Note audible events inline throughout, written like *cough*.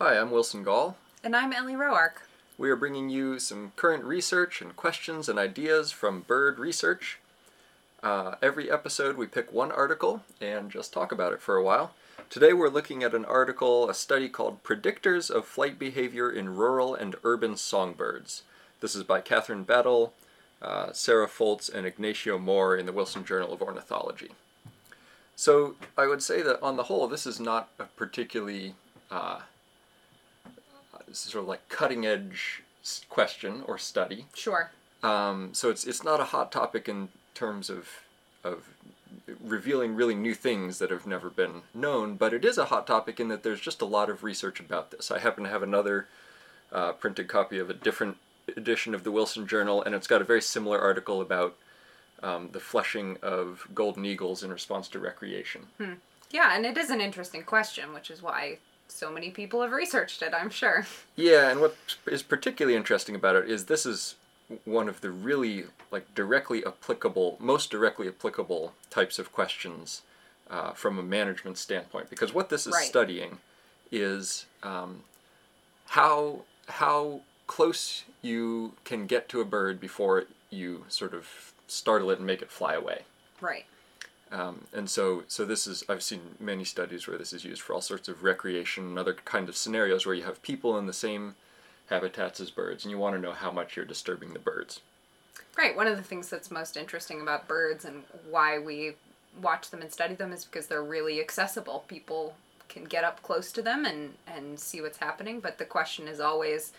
Hi, I'm Wilson Gall. And I'm Ellie Roark. We are bringing you some current research and questions and ideas from bird research. Uh, every episode, we pick one article and just talk about it for a while. Today, we're looking at an article, a study called Predictors of Flight Behavior in Rural and Urban Songbirds. This is by Catherine Battle, uh, Sarah Foltz, and Ignacio Moore in the Wilson Journal of Ornithology. So, I would say that on the whole, this is not a particularly uh, sort of like cutting edge question or study. Sure. Um, so it's it's not a hot topic in terms of of revealing really new things that have never been known, but it is a hot topic in that there's just a lot of research about this. I happen to have another uh, printed copy of a different edition of the Wilson Journal, and it's got a very similar article about um, the flushing of golden eagles in response to recreation. Hmm. Yeah, and it is an interesting question, which is why so many people have researched it, I'm sure. Yeah, and what is particularly interesting about it is this is one of the really like directly applicable, most directly applicable types of questions uh, from a management standpoint. Because what this is Right. studying is um, how how close you can get to a bird before you sort of startle it and make it fly away. Right. Um, and so, so this is I've seen many studies where this is used for all sorts of recreation and other kind of scenarios where you have people in the same habitats as birds, and you want to know how much you're disturbing the birds. Right. One of the things that's most interesting about birds and why we watch them and study them is because they're really accessible. People can get up close to them and, and see what's happening, but the question is always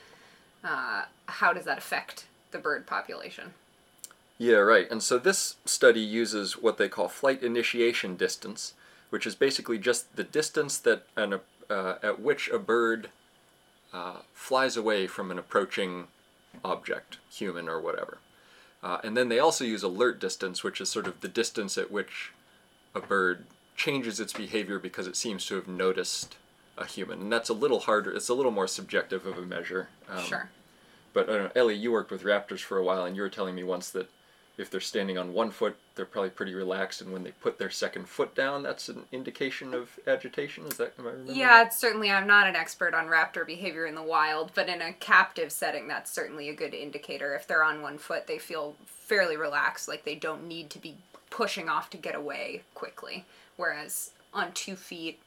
uh, how does that affect the bird population? Yeah, right. And so this study uses what they call flight initiation distance, which is basically just the distance that an uh, at which a bird uh, flies away from an approaching object, human or whatever. Uh, and then they also use alert distance, which is sort of the distance at which a bird changes its behavior because it seems to have noticed a human. And that's a little harder, it's a little more subjective of a measure. Um, sure. But I don't know, Ellie, you worked with raptors for a while, and you were telling me once that if they're standing on one foot, they're probably pretty relaxed, and when they put their second foot down, that's an indication of agitation. Is that am I remembering? Yeah, that? it's certainly, I'm not an expert on raptor behavior in the wild, but in a captive setting, that's certainly a good indicator. If they're on one foot, they feel fairly relaxed, like they don't need to be pushing off to get away quickly. Whereas on two feet,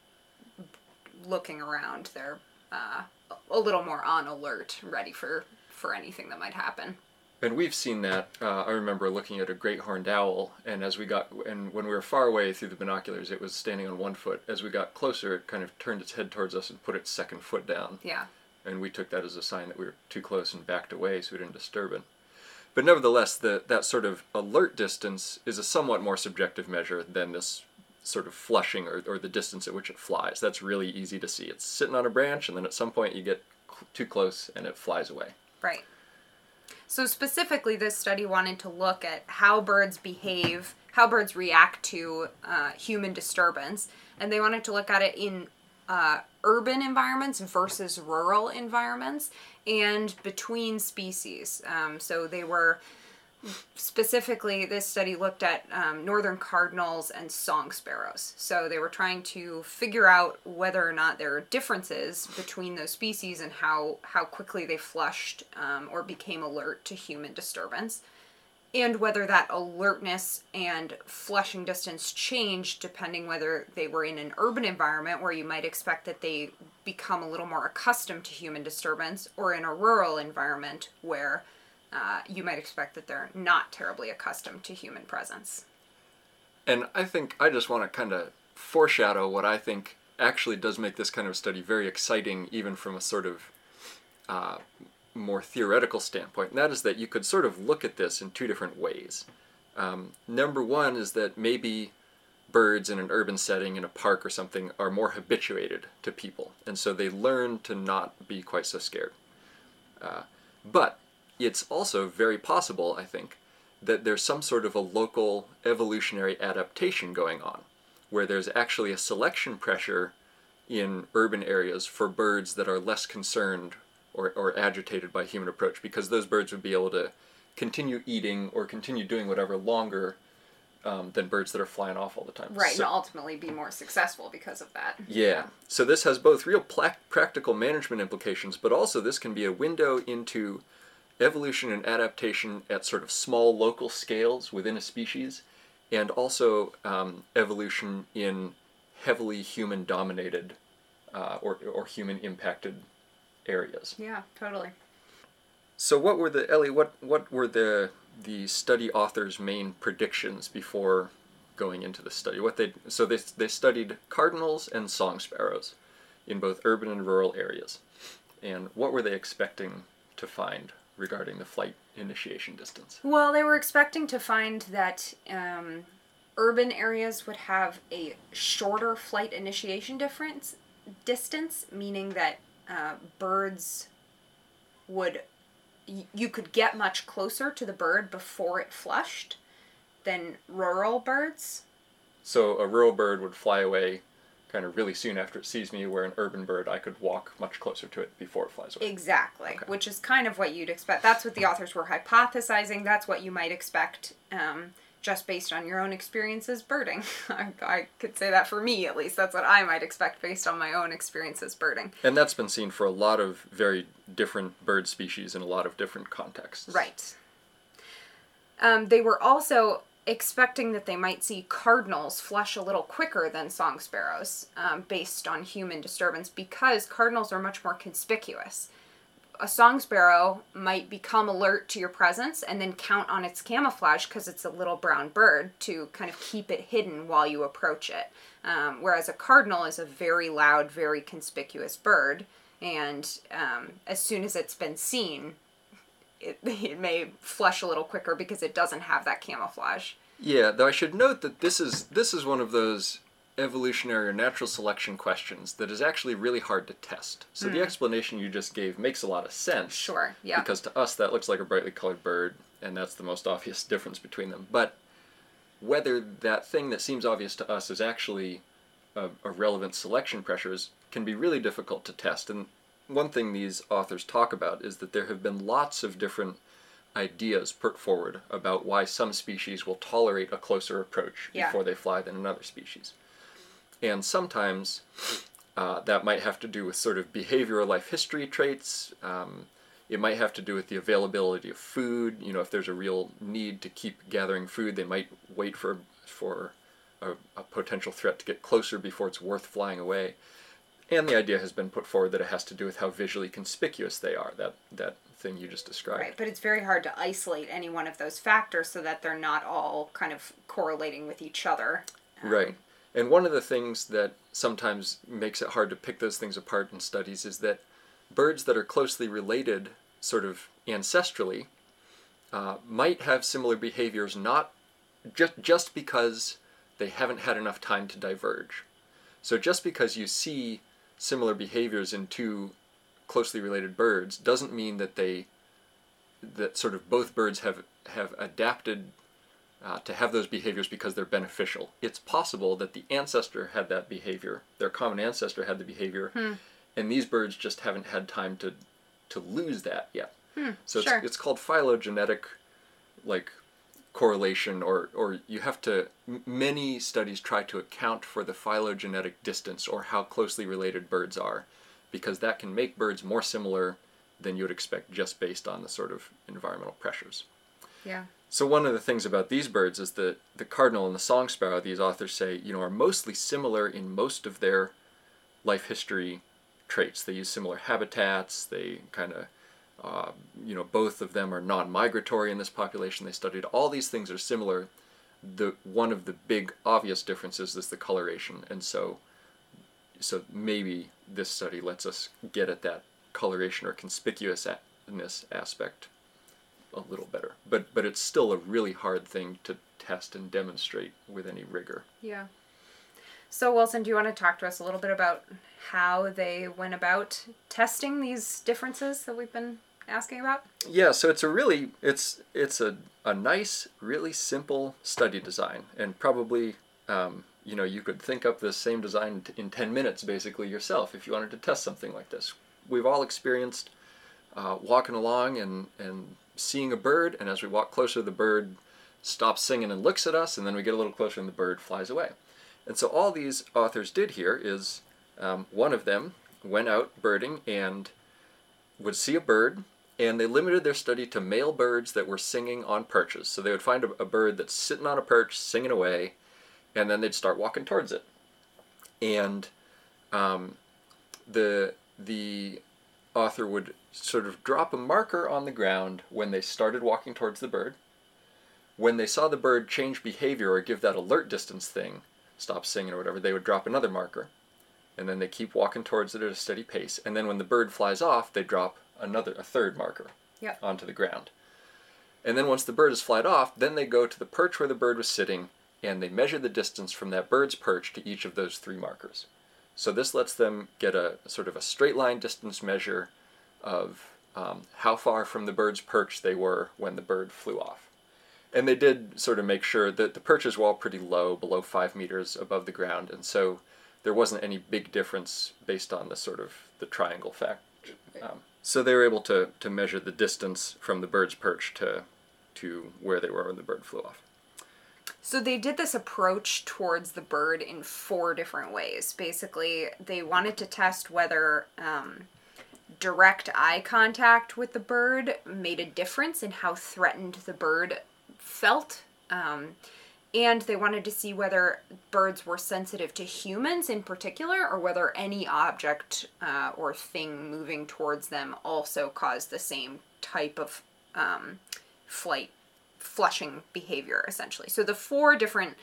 looking around, they're uh, a little more on alert, ready for, for anything that might happen. And we've seen that. Uh, I remember looking at a great horned owl, and as we got, and when we were far away through the binoculars, it was standing on one foot. As we got closer, it kind of turned its head towards us and put its second foot down. Yeah. and we took that as a sign that we were too close and backed away so we didn't disturb it. But nevertheless, the, that sort of alert distance is a somewhat more subjective measure than this sort of flushing or, or the distance at which it flies. That's really easy to see. It's sitting on a branch, and then at some point you get cl- too close and it flies away. Right. So specifically, this study wanted to look at how birds behave, how birds react to uh, human disturbance, and they wanted to look at it in uh, urban environments versus rural environments and between species. Um, so they were specifically this study looked at um, northern cardinals and song sparrows. So they were trying to figure out whether or not there are differences between those species and how how quickly they flushed um, or became alert to human disturbance and whether that alertness and flushing distance changed depending whether they were in an urban environment where you might expect that they become a little more accustomed to human disturbance or in a rural environment where uh, you might expect that they're not terribly accustomed to human presence. And I think I just want to kind of foreshadow what I think actually does make this kind of study very exciting, even from a sort of uh, more theoretical standpoint. And that is that you could sort of look at this in two different ways. Um, number one is that maybe birds in an urban setting, in a park or something, are more habituated to people. And so they learn to not be quite so scared. Uh, but it's also very possible, I think, that there's some sort of a local evolutionary adaptation going on, where there's actually a selection pressure in urban areas for birds that are less concerned or, or agitated by human approach, because those birds would be able to continue eating or continue doing whatever longer um, than birds that are flying off all the time. Right, So- and ultimately be more successful because of that. yeah. So this has both real pla- practical management implications, but also this can be a window into evolution and adaptation at sort of small local scales within a species, and also um, evolution in heavily human dominated uh, or, or human impacted areas. Yeah, totally. So what were the Ellie? What what were the the study authors' main predictions before going into the study? What they so they they studied cardinals and song sparrows in both urban and rural areas, and what were they expecting to find regarding the flight initiation distance? Well, they were expecting to find that um, urban areas would have a shorter flight initiation difference distance, meaning that uh, birds would y- you could get much closer to the bird before it flushed than rural birds. So a rural bird would fly away kind of really soon after it sees me, where an urban bird I could walk much closer to it before it flies away. Exactly, Okay. which is kind of what you'd expect. That's what the authors were hypothesizing. That's what you might expect um, just based on your own experiences birding. *laughs* I, I could say that for me, at least. That's what I might expect based on my own experiences birding. And that's been seen for a lot of very different bird species in a lot of different contexts. Right. Um, they were also expecting that they might see cardinals flush a little quicker than song sparrows um, based on human disturbance because cardinals are much more conspicuous. A song sparrow might become alert to your presence and then count on its camouflage because it's a little brown bird to kind of keep it hidden while you approach it. Um, whereas a cardinal is a very loud, very conspicuous bird, and um, as soon as it's been seen, it, *laughs* it may flush a little quicker because it doesn't have that camouflage. Yeah, though I should note that this is this is one of those evolutionary or natural selection questions that is actually really hard to test. So the hmm. explanation you just gave makes a lot of sense. Sure, yeah. Because to us that looks like a brightly colored bird, and that's the most obvious *laughs* difference between them. But whether that thing that seems obvious to us is actually a, a relevant selection pressures can be really difficult to test. And one thing these authors talk about is that there have been lots of different ideas put forward about why some species will tolerate a closer approach Yeah. before they fly than another species. And sometimes uh, that might have to do with sort of behavioral life history traits. Um, it might have to do with the availability of food. You know, if there's a real need to keep gathering food, they might wait for for a, a potential threat to get closer before it's worth flying away. And the idea has been put forward that it has to do with how visually conspicuous they are. That that thing you just described. Right, but it's very hard to isolate any one of those factors so that they're not all kind of correlating with each other. Um, Right. And one of the things that sometimes makes it hard to pick those things apart in studies is that birds that are closely related, sort of ancestrally, uh, might have similar behaviors not just just because they haven't had enough time to diverge. So just because you see similar behaviors in two closely related birds doesn't mean that they that sort of both birds have have adapted uh, to have those behaviors because they're beneficial. It's possible that the ancestor had that behavior, their common ancestor had the behavior, Hmm. and these birds just haven't had time to to lose that yet. so Hmm, sure. it's, it's called phylogenetic, like correlation, or or you have to. Many studies try to account for the phylogenetic distance or how closely related birds are, because that can make birds more similar than you would expect just based on the sort of environmental pressures. Yeah. So one of the things about these birds is that the cardinal and the song sparrow, these authors say, you know, are mostly similar in most of their life history traits. They use similar habitats. They kind of, uh, you know, both of them are non-migratory in this population. They studied all these things are similar. The one of the big obvious differences is the coloration, and so, so maybe this study lets us get at that coloration or conspicuousness aspect a little better. But but it's still a really hard thing to test and demonstrate with any rigor. Yeah. So, Wilson, do you want to talk to us a little bit about how they went about testing these differences that we've been asking about? Yeah, so it's a really it's it's a, a nice, really simple study design, and probably um, you know you could think up this same design in ten minutes basically yourself if you wanted to test something like this. We've all experienced uh, walking along and and seeing a bird, and as we walk closer, the bird stops singing and looks at us, and then we get a little closer and the bird flies away. And so all these authors did here is um, one of them went out birding and would see a bird, and they limited their study to male birds that were singing on perches. So they would find a, a bird that's sitting on a perch, singing away, and then they'd start walking towards it. And um, the the author would sort of drop a marker on the ground when they started walking towards the bird. When they saw the bird change behavior or give that alert distance thing, stop singing or whatever, they would drop another marker. And then they keep walking towards it at a steady pace. And then when the bird flies off, they drop another a third marker Yep. onto the ground. And then once the bird has flied off, then they go to the perch where the bird was sitting and they measure the distance from that bird's perch to each of those three markers. So this lets them get a sort of a straight line distance measure of um, how far from the bird's perch they were when the bird flew off. And they did sort of make sure that the perches were all pretty low, below five meters above the ground, and so there wasn't any big difference based on the sort of the triangle fact. Um, so they were able to, to measure the distance from the bird's perch to to where they were when the bird flew off. So they did this approach towards the bird in four different ways. Basically, they wanted to test whether um, direct eye contact with the bird made a difference in how threatened the bird felt. Um, and they wanted to see whether birds were sensitive to humans in particular, or whether any object uh, or thing moving towards them also caused the same type of um, flight flushing behavior, essentially. So the four different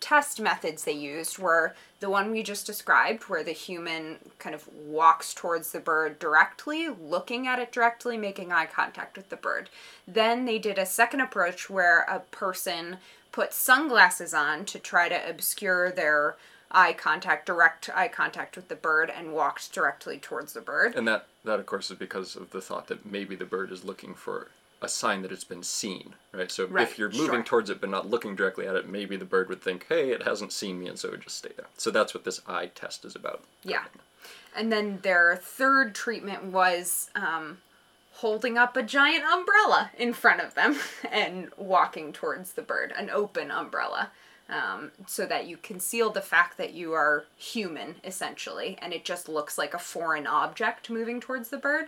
test methods they used were the one we just described, where the human kind of walks towards the bird directly, looking at it directly, making eye contact with the bird. Then they did a second approach where a person put sunglasses on to try to obscure their eye contact, direct eye contact with the bird, and walked directly towards the bird. And that, that of course, is because of the thought that maybe the bird is looking for a sign that it's been seen, right? So Right, if you're moving sure. towards it but not looking directly at it, maybe the bird would think, hey, it hasn't seen me, and so it would just stay there. So that's what this eye test is about. Yeah. And then their third treatment was um, holding up a giant umbrella in front of them *laughs* and walking towards the bird, an open umbrella, um, so that you conceal the fact that you are human, essentially, and it just looks like a foreign object moving towards the bird.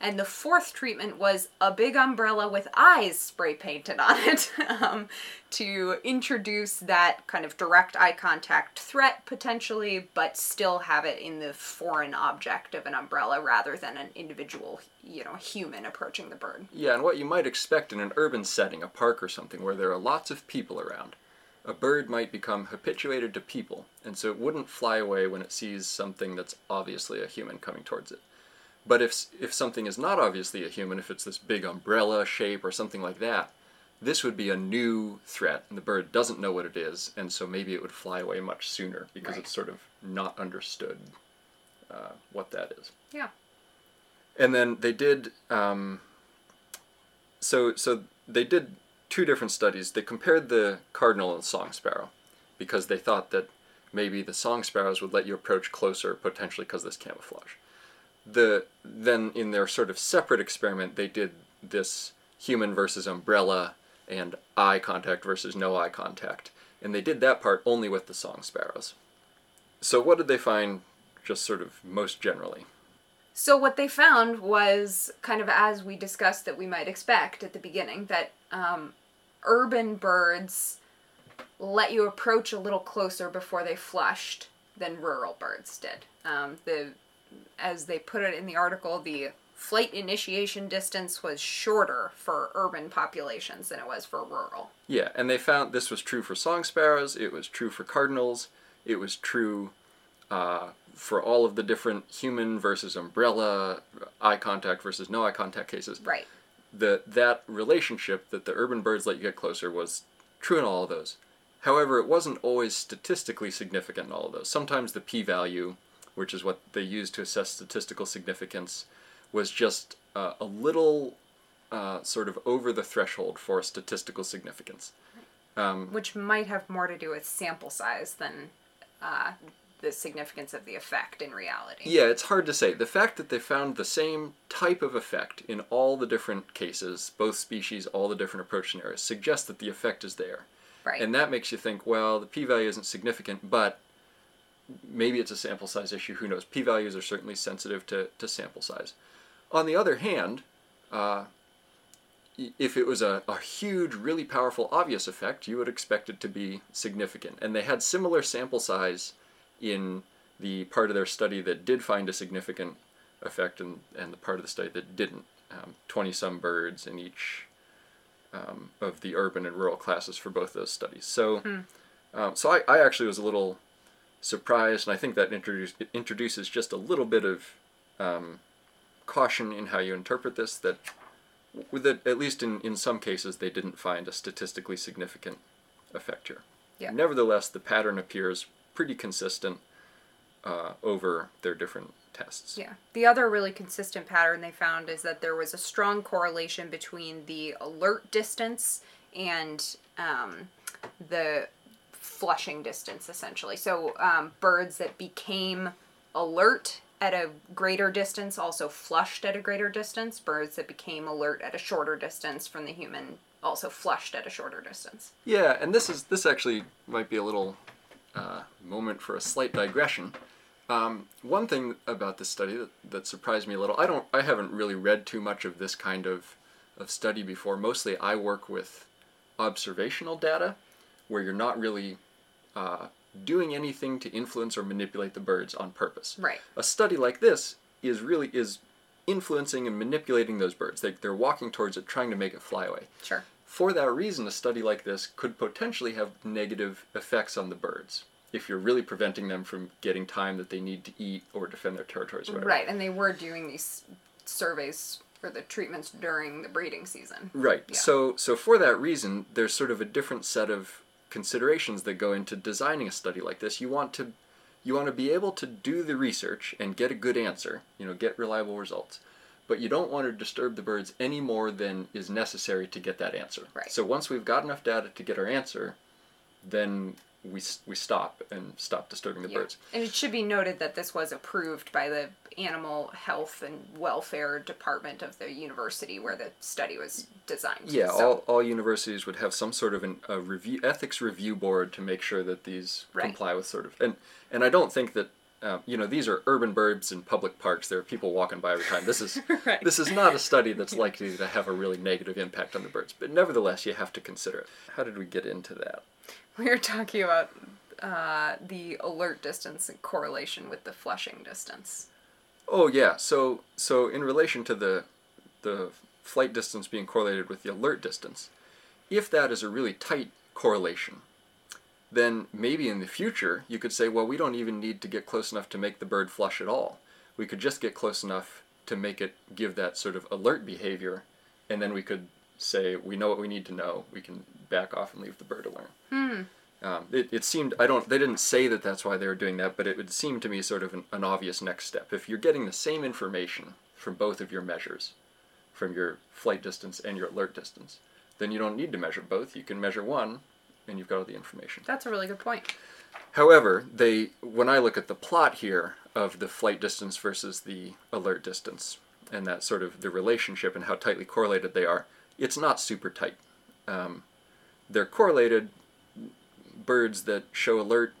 And the fourth treatment was a big umbrella with eyes spray painted on it *laughs* um, to introduce that kind of direct eye contact threat potentially, but still have it in the foreign object of an umbrella rather than an individual, you know, human approaching the bird. Yeah, and what you might expect in an urban setting, a park or something, where there are lots of people around, a bird might become habituated to people, and so it wouldn't fly away when it sees something that's obviously a human coming towards it. But if if something is not obviously a human, if it's this big umbrella shape or something like that, this would be a new threat, and the bird doesn't know what it is, and so maybe it would fly away much sooner because Right. it's sort of not understood uh, what that is. Yeah. And then they did. Um, so so they did two different studies. They compared the cardinal and song sparrow, because they thought that maybe the song sparrows would let you approach closer, potentially because of this camouflage. The then in their sort of separate experiment, they did this human versus umbrella and eye contact versus no eye contact, and they did that part only with the song sparrows. So what did they find, just sort of most generally? So what they found was kind of as we discussed that we might expect at the beginning that um, urban birds let you approach a little closer before they flushed than rural birds did. Um, the as they put it in the article, the flight initiation distance was shorter for urban populations than it was for rural. Yeah, and they found this was true for song sparrows, it was true for cardinals, it was true uh, for all of the different human versus umbrella, eye contact versus no eye contact cases. Right. The, that relationship that the urban birds let you get closer was true in all of those. However, it wasn't always statistically significant in all of those. Sometimes the p value, which is what they use to assess statistical significance, was just uh, a little uh, sort of over the threshold for statistical significance. Um, Which might have more to do with sample size than uh, the significance of the effect in reality. Yeah, it's hard to say. The fact that they found the same type of effect in all the different cases, both species, all the different approach scenarios, suggests that the effect is there. Right. And that makes you think, well, the p-value isn't significant, but maybe it's a sample size issue. Who knows? P-values are certainly sensitive to, to sample size. On the other hand, uh, if it was a, a huge, really powerful, obvious effect, you would expect it to be significant. And they had similar sample size in the part of their study that did find a significant effect and, and the part of the study that didn't. Um, 20 some birds in each um, of the urban and rural classes for both those studies. So, um, so I, I actually was a little surprised, and I think that introduce, introduces just a little bit of um, caution in how you interpret this. That, with it, at least in, in some cases, they didn't find a statistically significant effect here. Yeah. Nevertheless, the pattern appears pretty consistent uh, over their different tests. Yeah. The other really consistent pattern they found is that there was a strong correlation between the alert distance and um, the flushing distance, essentially. So um, birds that became alert at a greater distance also flushed at a greater distance. Birds that became alert at a shorter distance from the human also flushed at a shorter distance. Yeah, and this is this actually might be a little uh, moment for a slight digression. Um, one thing about this study that, that surprised me a little, I don't, I haven't really read too much of this kind of of study before. Mostly, I work with observational data, where you're not really uh, doing anything to influence or manipulate the birds on purpose. Right. A study like this is really is influencing and manipulating those birds. They, they're walking towards it, trying to make it fly away. Sure. For that reason, a study like this could potentially have negative effects on the birds if you're really preventing them from getting time that they need to eat or defend their territories. Or. Right, and they were doing these surveys for the treatments during the breeding season. Right. Yeah. So so for that reason, there's sort of a different set of considerations that go into designing a study like this. You want to you want to be able to do the research and get a good answer, you know, get reliable results. But you don't want to disturb the birds any more than is necessary to get that answer. Right. So once we've got enough data to get our answer, then we, we stop and stop disturbing the Yeah. birds. And it should be noted that this was approved by the Animal Health and Welfare Department of the university where the study was designed. Yeah, So- all, all universities would have some sort of an, a review ethics review board to make sure that these Right. comply with sort of and and I don't think that uh, you know these are urban birds in public parks. There are people walking by every time. This is *laughs* Right. this is not a study that's likely to have a really negative impact on the birds. But nevertheless, you have to consider it. How did we get into that? *laughs* We were talking about uh, the alert distance in correlation with the flushing distance. Oh yeah, so so in relation to the the flight distance being correlated with the alert distance, if that is a really tight correlation, then maybe in the future you could say, well, we don't even need to get close enough to make the bird flush at all. We could just get close enough to make it give that sort of alert behavior, and then we could say, we know what we need to know. We can back off and leave the bird alone. Um, it, it seemed I don't they didn't say that that's why they were doing that, but it would seem to me sort of an, an obvious next step. If you're getting the same information from both of your measures, from your flight distance and your alert distance, then you don't need to measure both. You can measure one, and you've got all the information. That's a really good point. However, they when I look at the plot here of the flight distance versus the alert distance, and that sort of the relationship and how tightly correlated they are, it's not super tight. Um, they're correlated. Birds that show alert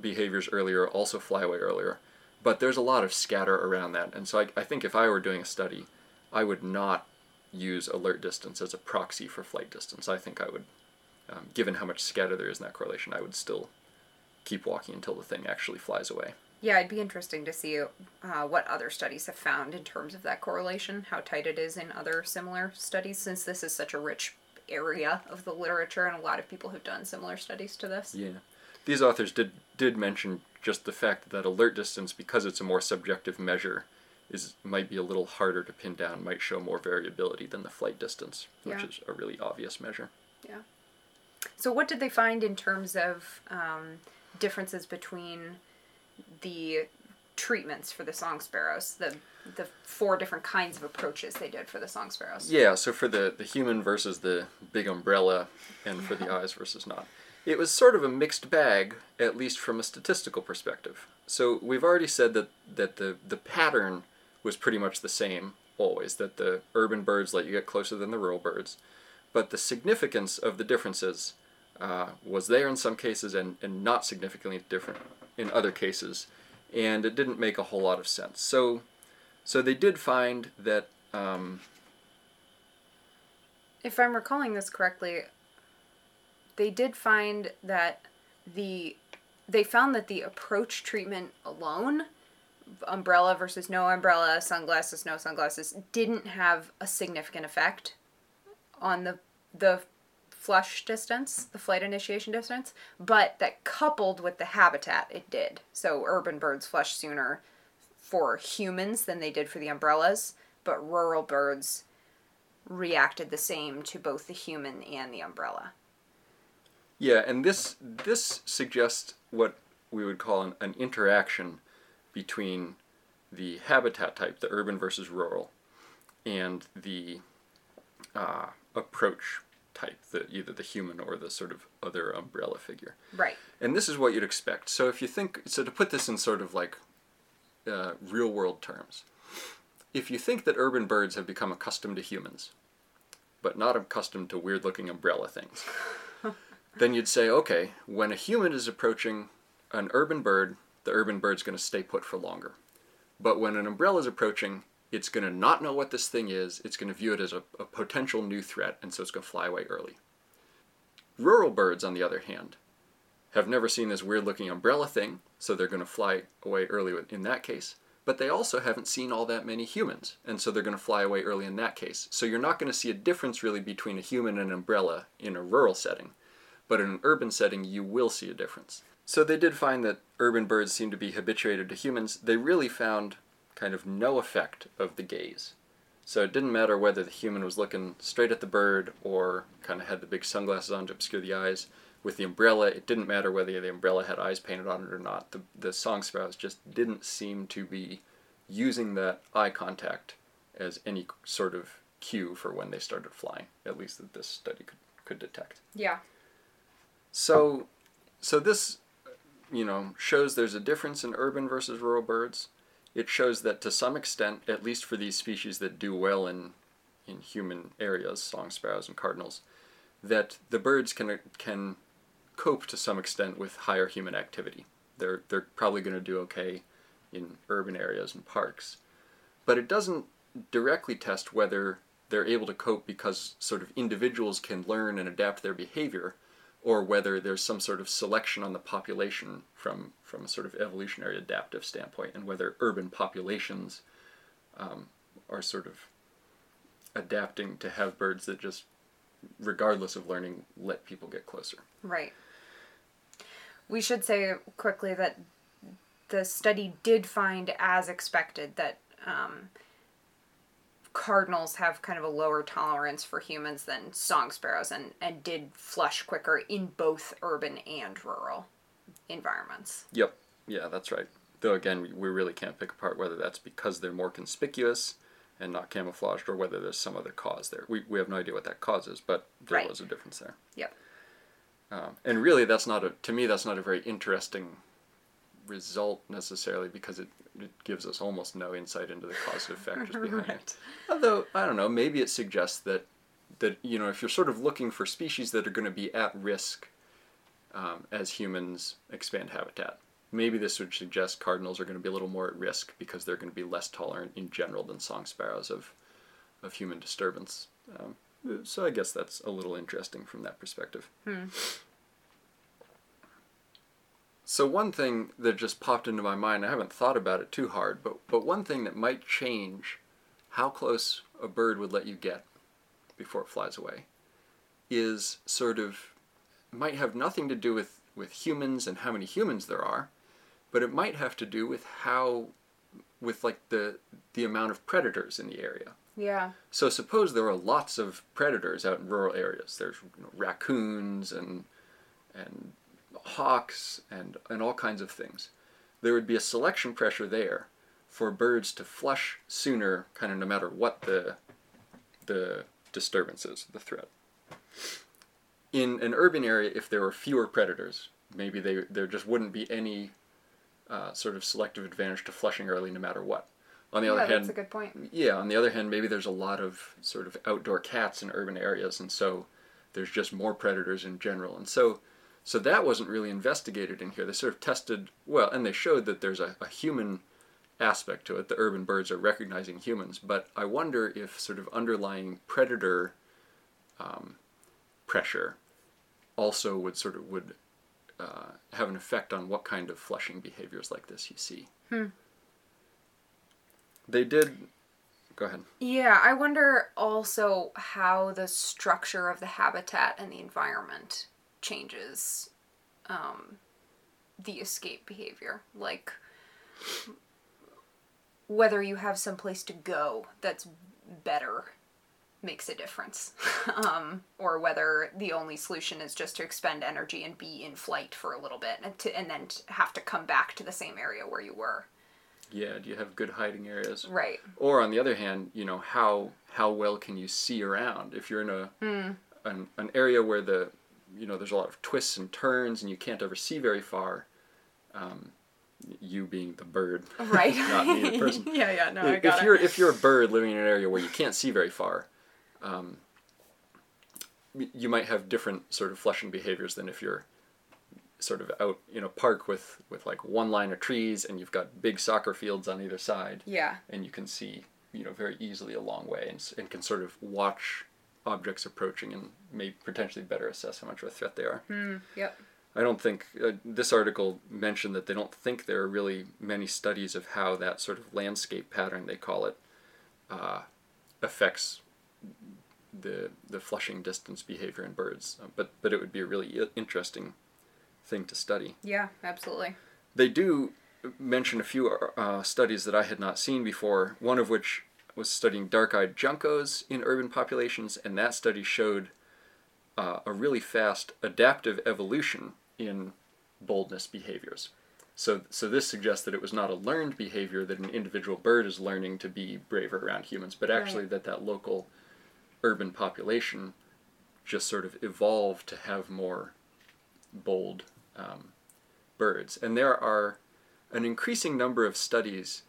behaviors earlier also fly away earlier, but there's a lot of scatter around that, and so I, I think if I were doing a study, I would not use alert distance as a proxy for flight distance. I think I would, um, given how much scatter there is in that correlation, I would still keep walking until the thing actually flies away. Yeah, it'd be interesting to see uh, what other studies have found in terms of that correlation, how tight it is in other similar studies, since this is such a rich area of the literature and a lot of people have done similar studies to this. Yeah. These authors did did mention just the fact that alert distance, because it's a more subjective measure, is might be a little harder to pin down, might show more variability than the flight distance, which Yeah. is a really obvious measure. Yeah. So, what did they find in terms of um, differences between the treatments for the song sparrows, the the four different kinds of approaches they did for the song sparrows? Yeah, so for the, the human versus the big umbrella, and for the eyes versus not. It was sort of a mixed bag, at least from a statistical perspective. so we've already said that that the the pattern was pretty much the same always. That the urban birds let you get closer than the rural birds, but the significance of the differences uh, was there in some cases and, and not significantly different in other cases, and it didn't make a whole lot of sense. So, so they did find that. Um, if I'm recalling this correctly, they did find that the they found that the approach treatment alone umbrella versus no umbrella sunglasses no sunglasses didn't have a significant effect on the the flush distance the flight initiation distance but that coupled with the habitat it did. So urban birds flush sooner for humans than they did for the umbrellas but rural birds reacted the same to both the human and the umbrella. Yeah, and this this suggests what we would call an, an interaction between the habitat type, the urban versus rural, and the uh, approach type, the either the human or the sort of other umbrella figure. Right. And this is what you'd expect. So if you think, so to put this in sort of like uh, real world terms, if you think that urban birds have become accustomed to humans, but not accustomed to weird looking umbrella things *laughs* then you'd say, okay, when a human is approaching an urban bird, the urban bird's going to stay put for longer. But when an umbrella is approaching, it's going to not know what this thing is. It's going to view it as a, a potential new threat, and so it's going to fly away early. Rural birds, on the other hand, have never seen this weird looking umbrella thing, so they're going to fly away early in that case. But they also haven't seen all that many humans, and so they're going to fly away early in that case. So you're not going to see a difference really between a human and an umbrella in a rural setting but in an urban setting, you will see a difference. So they did find that urban birds seem to be habituated to humans. They really found kind of no effect of the gaze. So it didn't matter whether the human was looking straight at the bird or kind of had the big sunglasses on to obscure the eyes. With the umbrella, it didn't matter whether the umbrella had eyes painted on it or not. The, the song sparrows just didn't seem to be using that eye contact as any sort of cue for when they started flying, at least that this study could, could detect. Yeah. So, so this, you know, shows there's a difference in urban versus rural birds. It shows that to some extent, at least for these species that do well in, in human areas, song sparrows and cardinals, that the birds can can cope to some extent with higher human activity. They're they're probably going to do okay in urban areas and parks, but it doesn't directly test whether they're able to cope because sort of individuals can learn and adapt their behavior or whether there's some sort of selection on the population from, from a sort of evolutionary adaptive standpoint, and whether urban populations um, are sort of adapting to have birds that just, regardless of learning, let people get closer. Right. We should say quickly that the study did find, as expected, that um, cardinals have kind of a lower tolerance for humans than song sparrows and, and did flush quicker in both urban and rural environments. Yep. Yeah, that's right. Though again, we really can't pick apart whether that's because they're more conspicuous and not camouflaged or whether there's some other cause there. We, we have no idea what that cause is, but there right. was a difference there. Yep. Um, and really, that's not a, to me, that's not a very interesting result necessarily because it, it gives us almost no insight into the causative *laughs* factors behind right. it. Although I don't know, maybe it suggests that that you know if you're sort of looking for species that are going to be at risk um, as humans expand habitat, maybe this would suggest cardinals are going to be a little more at risk because they're going to be less tolerant in general than song sparrows of of human disturbance. Um, so I guess that's a little interesting from that perspective. Hmm. So one thing that just popped into my mind, I haven't thought about it too hard, but but one thing that might change how close a bird would let you get before it flies away is sort of might have nothing to do with with humans and how many humans there are, but it might have to do with how with like the the amount of predators in the area. Yeah. So suppose there are lots of predators out in rural areas. There's you know, raccoons and and hawks and, and all kinds of things. There would be a selection pressure there for birds to flush sooner, kind of no matter what the, the disturbance is, the threat. In an urban area, if there were fewer predators, maybe they, there just wouldn't be any uh, sort of selective advantage to flushing early no matter what. On the yeah, other hand, that's a good point. yeah, on the other hand, maybe there's a lot of sort of outdoor cats in urban areas, and so there's just more predators in general. And so, so that wasn't really investigated in here. They sort of tested well, and they showed that there's a, a human aspect to it. The urban birds are recognizing humans, but I wonder if sort of underlying predator um, pressure also would sort of would uh, have an effect on what kind of flushing behaviors like this you see. Hmm. They did. Go ahead. Yeah, I wonder also how the structure of the habitat and the environment changes um, the escape behavior. Like whether you have some place to go that's better makes a difference. *laughs* um, or whether the only solution is just to expend energy and be in flight for a little bit and, to, and then have to come back to the same area where you were. Yeah, do you have good hiding areas? Right. Or on the other hand, you know how how well can you see around? If you're in a Hmm. an, an area where the you know there's a lot of twists and turns and you can't ever see very far, um, you being the bird, *laughs* Right. not me, the person. *laughs* yeah, yeah, no, I if got you're it. if you're a bird living in an area where you can't see very far, um, you might have different sort of flushing behaviors than if you're sort of out in a park with with like one line of trees and you've got big soccer fields on either side Yeah. and you can see you know very easily a long way and, and can sort of watch objects approaching and may potentially better assess how much of a threat they are. Mm, yep. I don't think uh, this article mentioned that they don't think there are really many studies of how that sort of landscape pattern they call it uh, affects the the flushing distance behavior in birds. Uh, but but it would be a really interesting thing to study. Yeah, absolutely. They do mention a few uh, studies that I had not seen before. One of which was studying dark-eyed juncos in urban populations, and that study showed uh, a really fast adaptive evolution in boldness behaviors. So, so this suggests that it was not a learned behavior that an individual bird is learning to be braver around humans, but actually Right. that that local urban population just sort of evolved to have more bold um, birds. And there are an increasing number of studies,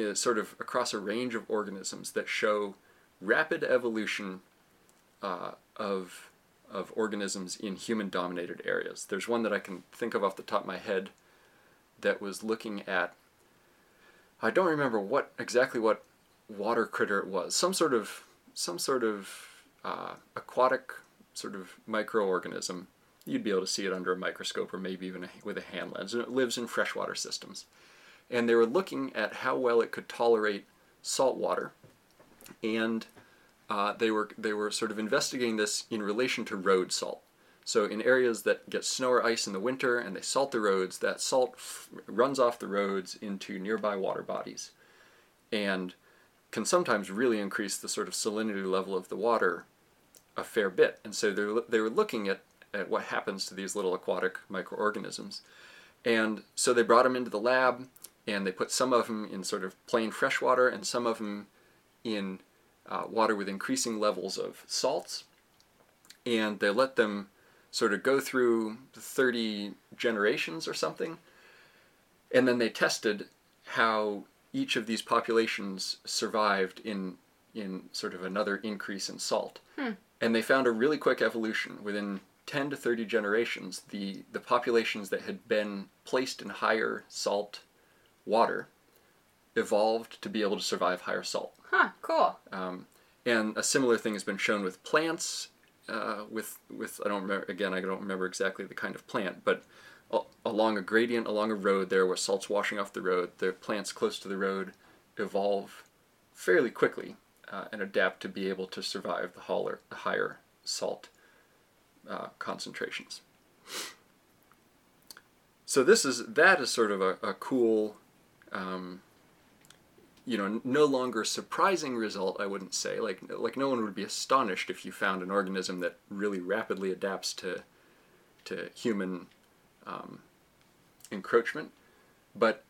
uh, sort of across a range of organisms, that show rapid evolution uh, of of organisms in human-dominated areas. There's one that I can think of off the top of my head that was looking at. I don't remember what exactly what water critter it was. Some sort of some sort of uh, aquatic sort of microorganism. You'd be able to see it under a microscope or maybe even a, with a hand lens. And it lives in freshwater systems. And they were looking at how well it could tolerate salt water. And uh, they were they were sort of investigating this in relation to road salt. So in areas that get snow or ice in the winter and they salt the roads, that salt f- runs off the roads into nearby water bodies, and can sometimes really increase the sort of salinity level of the water a fair bit. And so they were, they were looking at, at what happens to these little aquatic microorganisms. And so they brought them into the lab and they put some of them in sort of plain fresh water and some of them in uh, water with increasing levels of salts. And they let them sort of go through 30 generations or something. And then they tested how each of these populations survived in in sort of another increase in salt. And they found a really quick evolution within 10 to 30 generations. The the populations that had been placed in higher salt water evolved to be able to survive higher salt. Huh, cool. Um, and a similar thing has been shown with plants. Uh, with with I don't remember again. I don't remember exactly the kind of plant, but a- along a gradient along a road there, where salt's washing off the road, the plants close to the road evolve fairly quickly uh, and adapt to be able to survive the higher the higher salt uh, concentrations. So this is that is sort of a, a cool um, you know, no longer surprising result. I wouldn't say like like no one would be astonished if you found an organism that really rapidly adapts to to human um, encroachment, but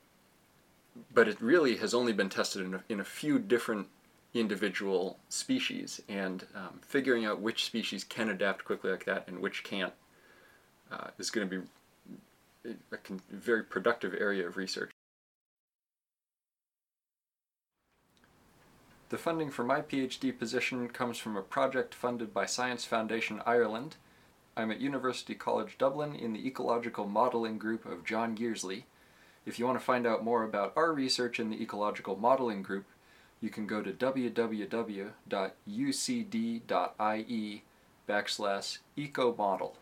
but it really has only been tested in a, in a few different individual species, and um, figuring out which species can adapt quickly like that and which can't uh, is going to be a con- very productive area of research. The funding for my PhD position comes from a project funded by Science Foundation Ireland. I'm at University College Dublin in the Ecological Modelling Group of John Yearsley. If you want to find out more about our research in the Ecological Modelling Group, you can go to www.ucd.ie backslash ecomodel.